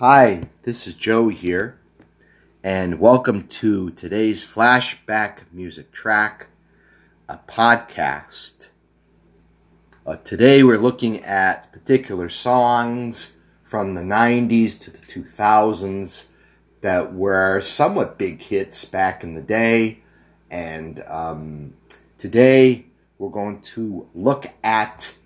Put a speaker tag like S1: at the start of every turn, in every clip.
S1: Hi, this is Joe here, and welcome to today's Flashback Music Track, a podcast. Uh, today we're looking at particular songs from the 90s to the 2000s that were somewhat big hits back in the day, and um, today we're going to look at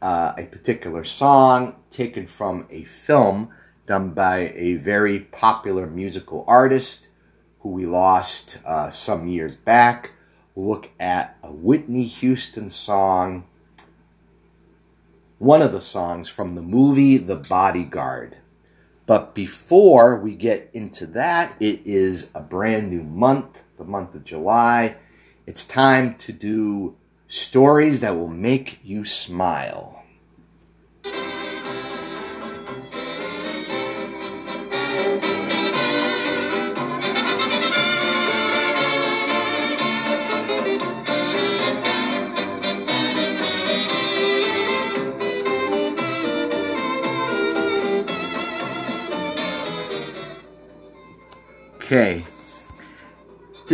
S1: uh, a particular song taken from a film done by a very popular musical artist who we lost uh, some years back. Look at a Whitney Houston song, one of the songs from the movie The Bodyguard. But before we get into that, it is a brand new month, the month of July. It's time to do stories that will make you smile.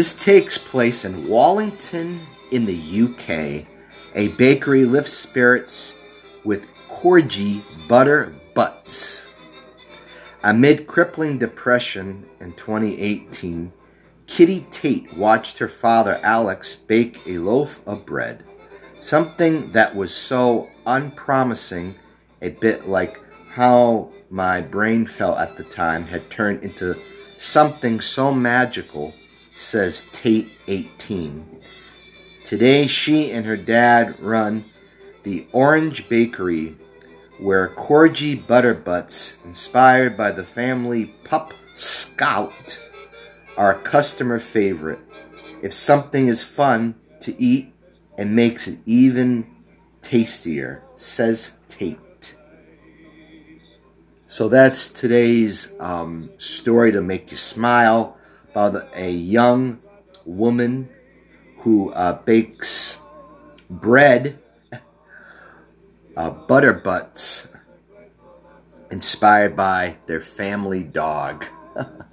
S1: This takes place in Wallington in the UK. A bakery lifts spirits with Corgi butter butts. Amid crippling depression in 2018, Kitty Tate watched her father Alex bake a loaf of bread. Something that was so unpromising, a bit like how my brain felt at the time, had turned into something so magical, says Tate 18. Today, she and her dad run the Orange Bakery, where Corgi Butterbutts, inspired by the family Pup Scout, are customer favorite. If something is fun to eat, it makes it even tastier, says Tate. So that's today's um, story to make you smile about a young woman who uh, bakes bread, uh, butter butts, inspired by their family dog.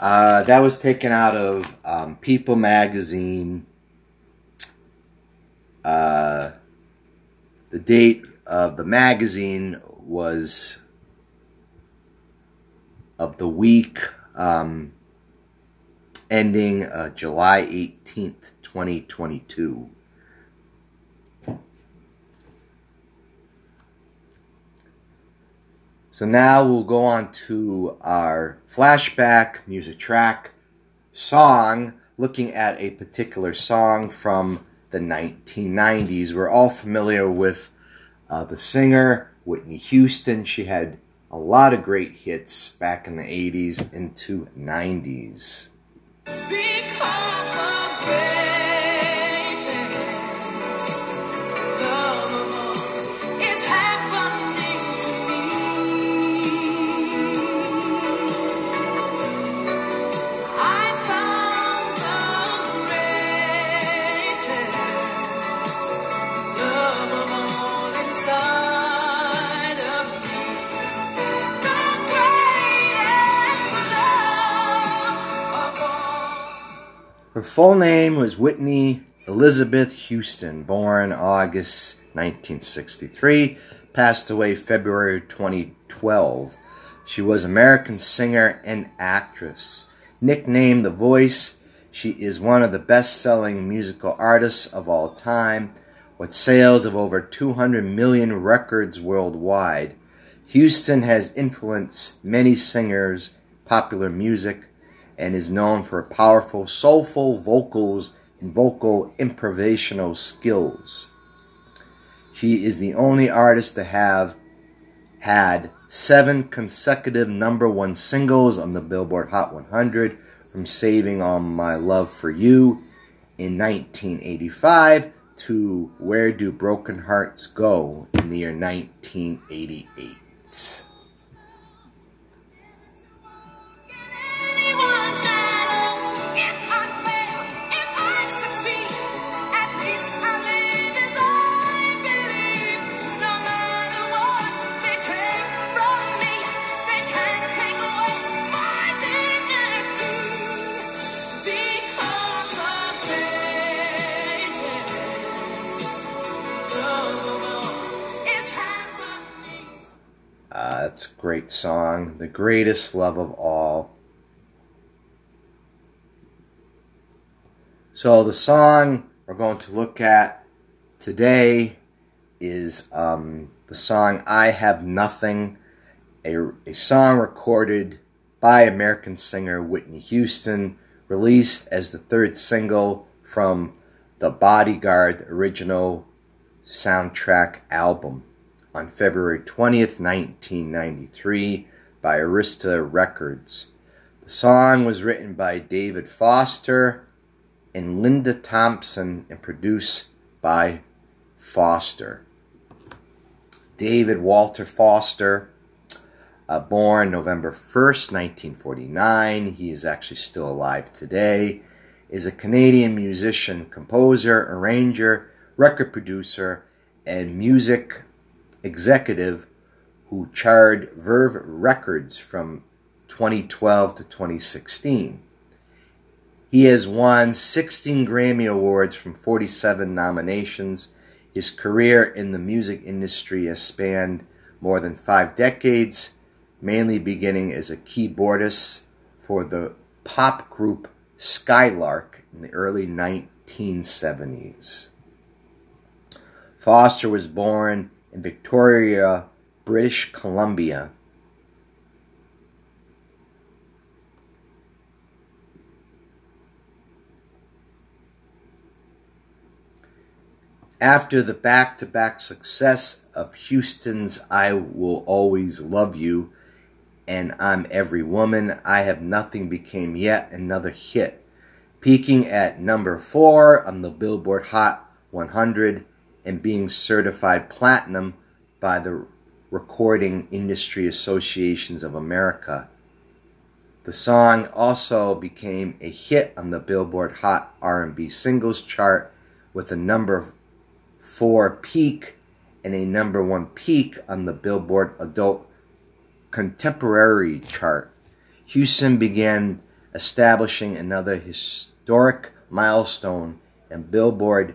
S1: Uh, that was taken out of um, People magazine. Uh, the date of the magazine was of the week um, ending uh, July 18th, 2022. So now we'll go on to our flashback music track song, looking at a particular song from the 1990s. We're all familiar with uh, the singer Whitney Houston. She had a lot of great hits back in the 80s into 90s. Her full name was Whitney Elizabeth Houston, born August 1963, passed away February 2012. She was American singer and actress. Nicknamed The Voice, she is one of the best-selling musical artists of all time, with sales of over 200 million records worldwide. Houston has influenced many singers, popular music, and is known for powerful, soulful vocals and vocal improvisational skills. She is the only artist to have had seven consecutive number one singles on the Billboard Hot 100, from Saving All My Love for You in 1985 to Where Do Broken Hearts Go in the year 1988. Song. The greatest love of all. So, the song we're going to look at today is um, the song I Have Nothing, a, a song recorded by American singer Whitney Houston, released as the third single from the Bodyguard original soundtrack album on February 20th, 1993, by Arista Records. The song was written by David Foster and Linda Thompson and produced by Foster. David Walter Foster, uh, born November 1st, 1949, he is actually still alive today, is a Canadian musician, composer, arranger, record producer, and music executive who charred Verve Records from 2012 to 2016. He has won 16 Grammy Awards from 47 nominations. His career in the music industry has spanned more than five decades, mainly beginning as a keyboardist for the pop group Skylark in the early 1970s. Foster was born in Victoria, British Columbia. After the back to back success of Houston's I Will Always Love You and I'm Every Woman, I Have Nothing became yet another hit, peaking at number four on the Billboard Hot 100 and being certified platinum by the Recording Industry Associations of America. The song also became a hit on the Billboard Hot R&B Singles chart with a number 4 peak and a number 1 peak on the Billboard Adult Contemporary chart. Houston began establishing another historic milestone in Billboard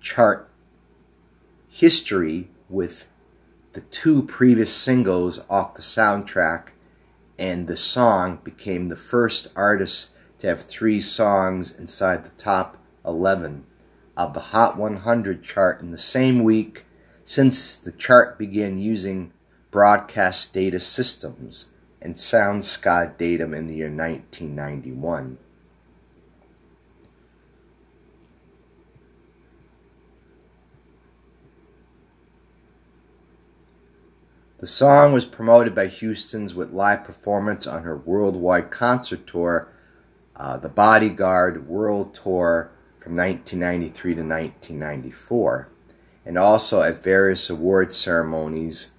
S1: chart history with the two previous singles off the soundtrack, and the song became the first artist to have three songs inside the top 11 of the Hot 100 chart in the same week since the chart began using broadcast data systems and SoundScan datum in the year 1991. The song was promoted by Houston's with live performance on her worldwide concert tour, uh, the Bodyguard World Tour from 1993 to 1994, and also at various award ceremonies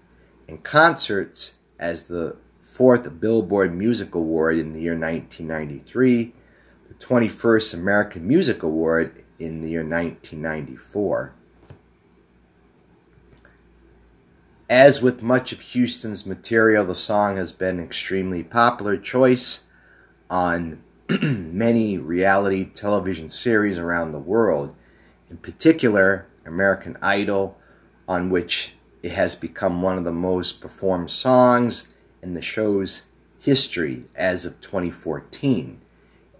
S1: and concerts as the fourth Billboard Music Award in the year 1993, the 21st American Music Award in the year 1994. As with much of Houston's material, the song has been an extremely popular choice on many reality television series around the world, in particular American Idol, on which it has become one of the most performed songs in the show's history as of 2014.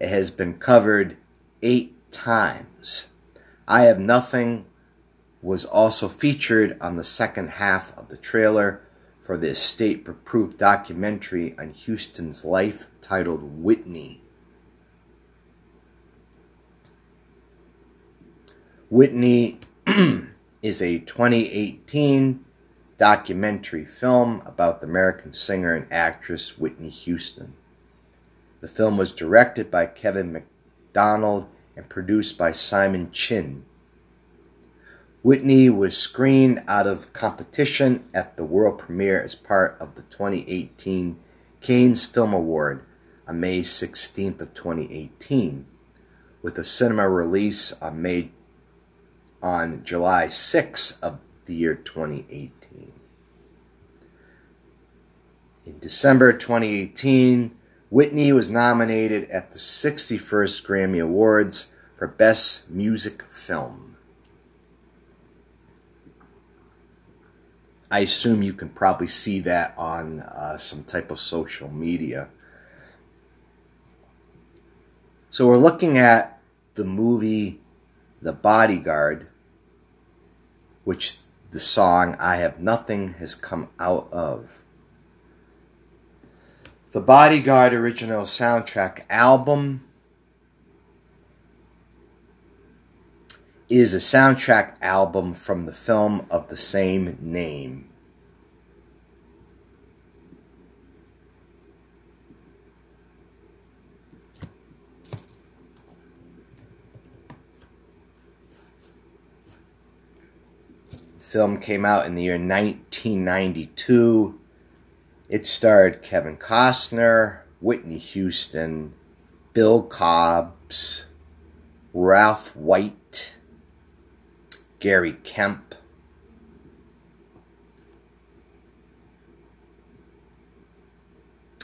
S1: It has been covered eight times. I Have Nothing was also featured on the second half of the trailer for the estate proof documentary on Houston's life titled Whitney. Whitney is a 2018 documentary film about the American singer and actress Whitney Houston. The film was directed by Kevin MacDonald and produced by Simon Chinn. Whitney was screened out of competition at the world premiere as part of the 2018 Cannes Film Award on May 16th of 2018, with a cinema release on May on July 6th of the year 2018. In December 2018, Whitney was nominated at the 61st Grammy Awards for Best Music Film. I assume you can probably see that on uh, some type of social media. So we're looking at the movie The Bodyguard, which the song I Have Nothing has come out of. The Bodyguard original soundtrack album is a soundtrack album from the film of the same name. film came out in the year 1992. It starred Kevin Costner, Whitney Houston, Bill Cobbs, Ralph Waite, Gary Kemp,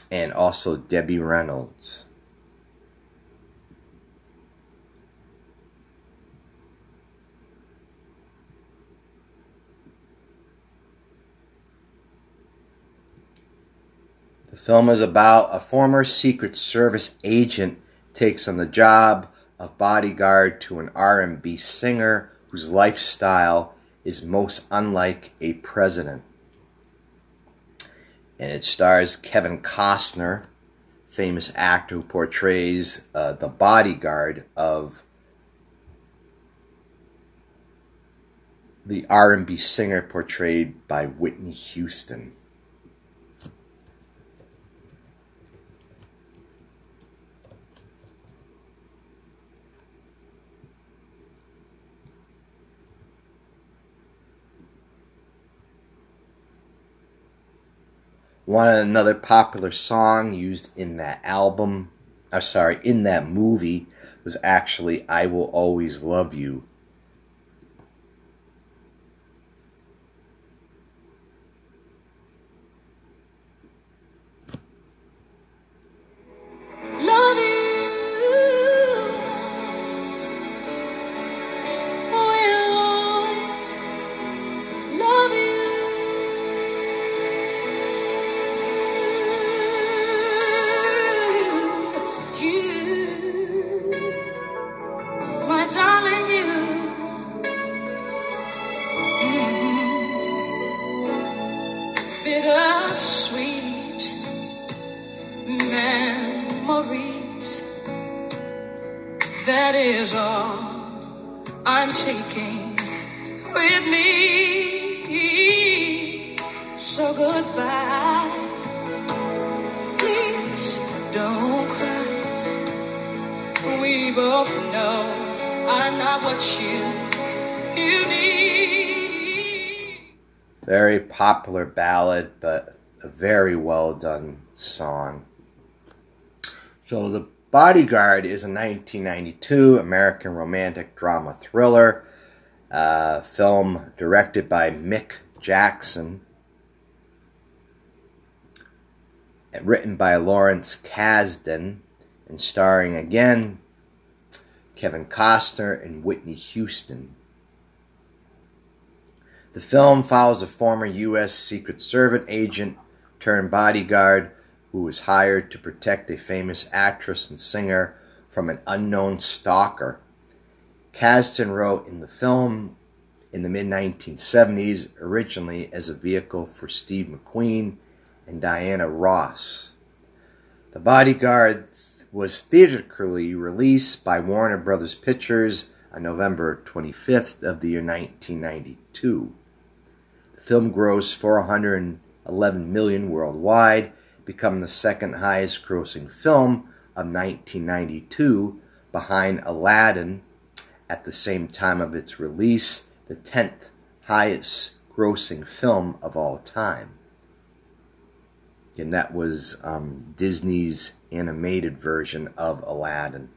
S1: and also Debbie Reynolds. The film is about a former Secret Service agent takes on the job of bodyguard to an R&B singer whose lifestyle is most unlike a president. And it stars Kevin Costner, famous actor who portrays uh, the bodyguard of the R&B singer portrayed by Whitney Houston. One another popular song used in that album, I'm sorry, in that movie was actually I Will Always Love You.
S2: Sweet memories. That is all I'm taking with me. So goodbye. Please don't cry. We both know I'm not what you you need.
S1: Very popular ballad, but a very well done song. So, The Bodyguard is a 1992 American romantic drama thriller uh, film directed by Mick Jackson, written by Lawrence Kasdan, and starring again Kevin Costner and Whitney Houston. The film follows a former U.S. Secret Service agent turned bodyguard who was hired to protect a famous actress and singer from an unknown stalker. Kasdan wrote in the film in the mid 1970s, originally as a vehicle for Steve McQueen and Diana Ross. The Bodyguard was theatrically released by Warner Brothers Pictures on November 25th of the year 1992. The film grossed 411 million worldwide, becoming the second highest grossing film of 1992 behind Aladdin at the same time of its release, the 10th highest grossing film of all time. And that was um, Disney's animated version of Aladdin.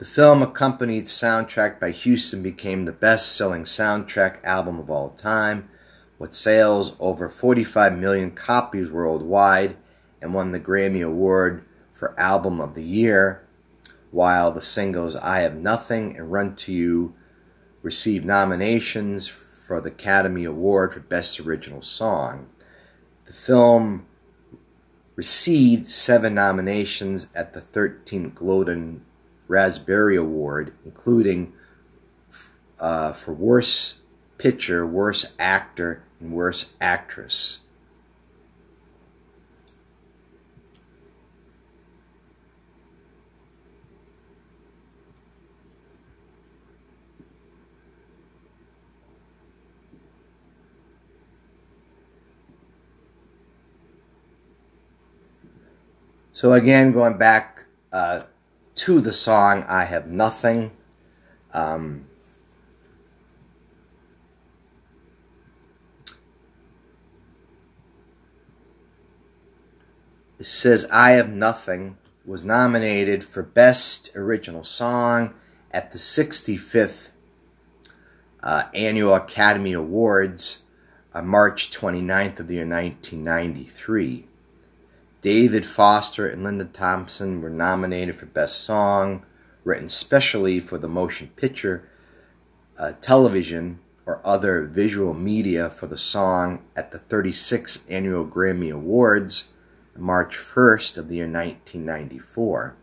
S1: The film accompanied soundtrack by Houston became the best-selling soundtrack album of all time, with sales over 45 million copies worldwide and won the Grammy Award for Album of the Year, while the singles I Have Nothing and Run to You received nominations for the Academy Award for Best Original Song. The film received seven nominations at the 13th Golden Raspberry Award, including uh, for Worst Picture, Worst Actor, and Worst Actress. So again, going back uh, to the song I Have Nothing. Um, it says I Have Nothing was nominated for Best Original Song at the 65th uh, Annual Academy Awards on March 29th of the year 1993. David Foster and Linda Thompson were nominated for Best Song, written specially for the motion picture, uh, television, or other visual media for the song at the 36th Annual Grammy Awards, March 1st of the year 1994.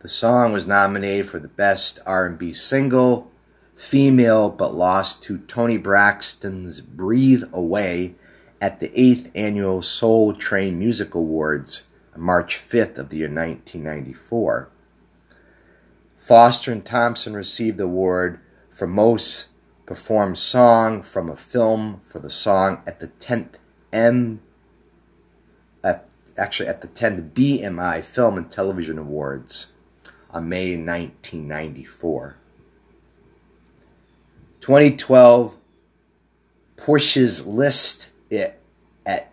S1: The song was nominated for the Best R&B Single, Female, but lost to Toni Braxton's Breathe Again at the 8th Annual Soul Train Music Awards March 5th of the year 1994. Foster and Thompson received the award for Most Performed Song from a Film for the song at the 10th M at, actually at the 10th BMI Film and Television Awards on May 1994. 2012 Porcys list it at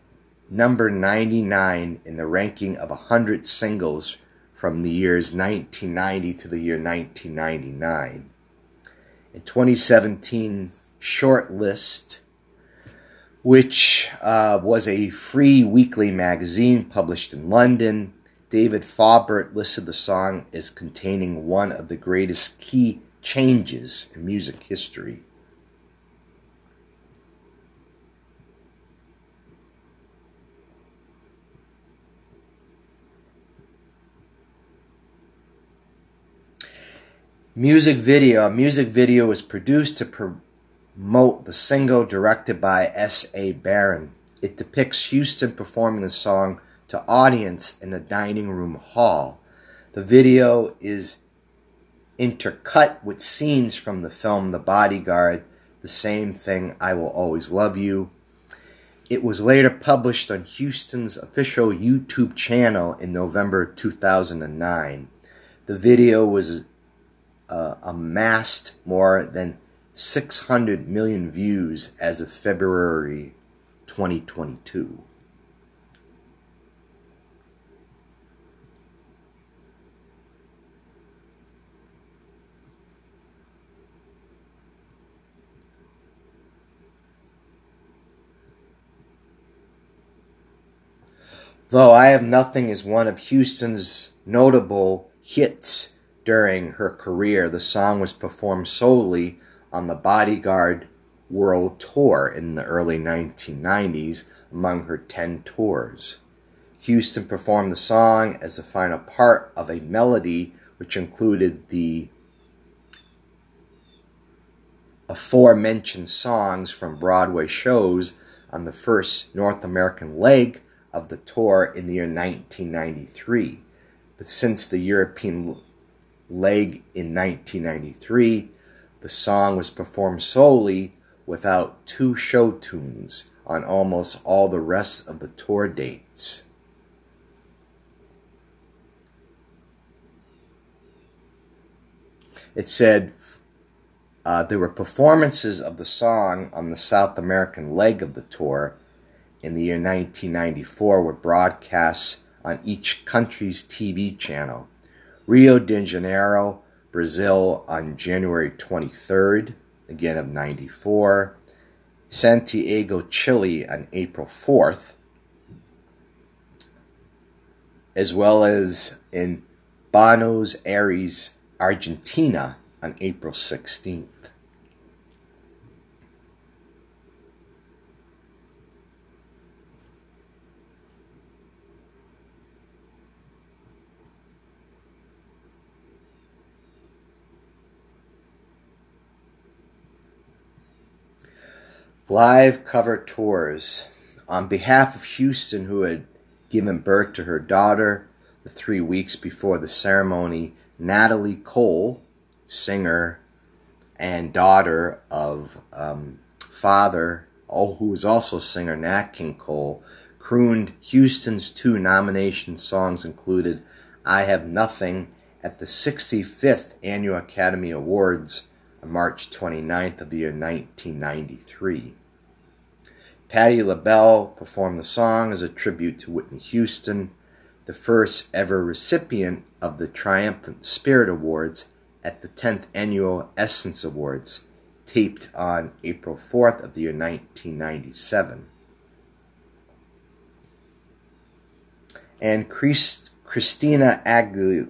S1: number 99 in the ranking of 100 singles from the years 1990 to the year 1999. In 2017 short list, which uh, was a free weekly magazine published in London, David Faubert listed the song as containing one of the greatest key changes in music history. Music video. A music video was produced to promote the single directed by S.A. Barron. It depicts Houston performing the song to audience in a dining room hall. The video is intercut with scenes from the film The Bodyguard, The Same Thing I Will Always Love You. It was later published on Houston's official YouTube channel in November 2009. The video was uh, amassed more than 600 million views as of February 2022. Though I Have Nothing is one of Houston's notable hits during her career, the song was performed solely on the Bodyguard World Tour in the early 1990s among her 10 tours. Houston performed the song as the final part of a melody which included the aforementioned songs from Broadway shows on the first North American leg of the tour in the year 1993. But since the European leg in 1993, the song was performed solely without two show tunes, on almost all the rest of the tour dates. It said uh, there were performances of the song on the South American leg of the tour in the year 1994 were broadcasts on each country's TV channel. Rio de Janeiro, Brazil on January 23rd, again of 94. Santiago, Chile on April 4th, as well as in Buenos Aires, Argentina on April 16th. Live cover tours. On behalf of Houston, who had given birth to her daughter the three weeks before the ceremony, Natalie Cole, singer and daughter of um, father, who was also singer Nat King Cole, crooned Houston's two nomination songs included I Have Nothing at the 65th Annual Academy Awards March 29th of the year 1993. Patti LaBelle performed the song as a tribute to Whitney Houston, the first ever recipient of the Triumphant Spirit Awards at the 10th Annual Essence Awards, taped on April 4th of the year 1997. And Christina Aguilera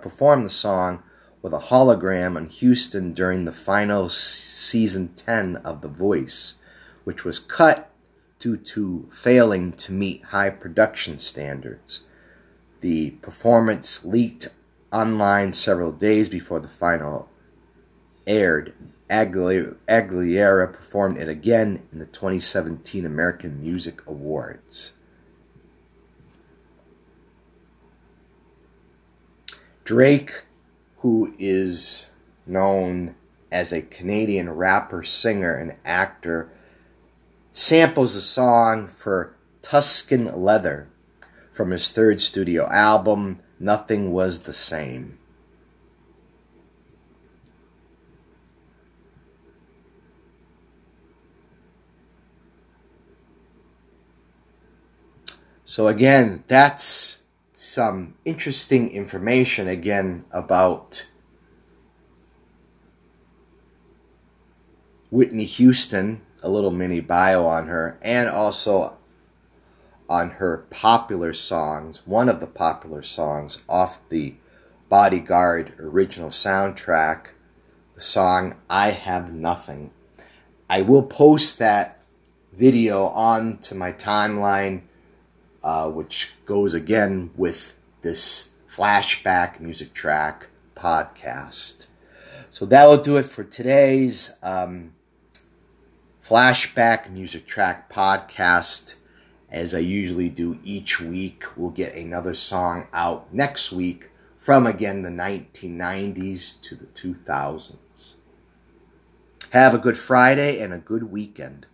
S1: performed the song with a hologram on Houston during the final season 10 of The Voice, which was cut due to failing to meet high production standards. The performance leaked online several days before the final aired. Aguilera performed it again in the 2017 American Music Awards. Drake, who is known as a Canadian rapper, singer, and actor, samples a song for Tuscan Leather from his third studio album, Nothing Was the Same. So, again, that's some interesting information again about Whitney Houston a little mini bio on her, and also on her popular songs, one of the popular songs off the Bodyguard original soundtrack, the song I Have Nothing. I will post that video onto my timeline, uh, which goes again with this flashback music track podcast. So that will do it for today's. Um, flashback music track podcast as I usually do each week. We'll get another song out next week from again the 1990s to the 2000s. Have a good Friday and a good weekend.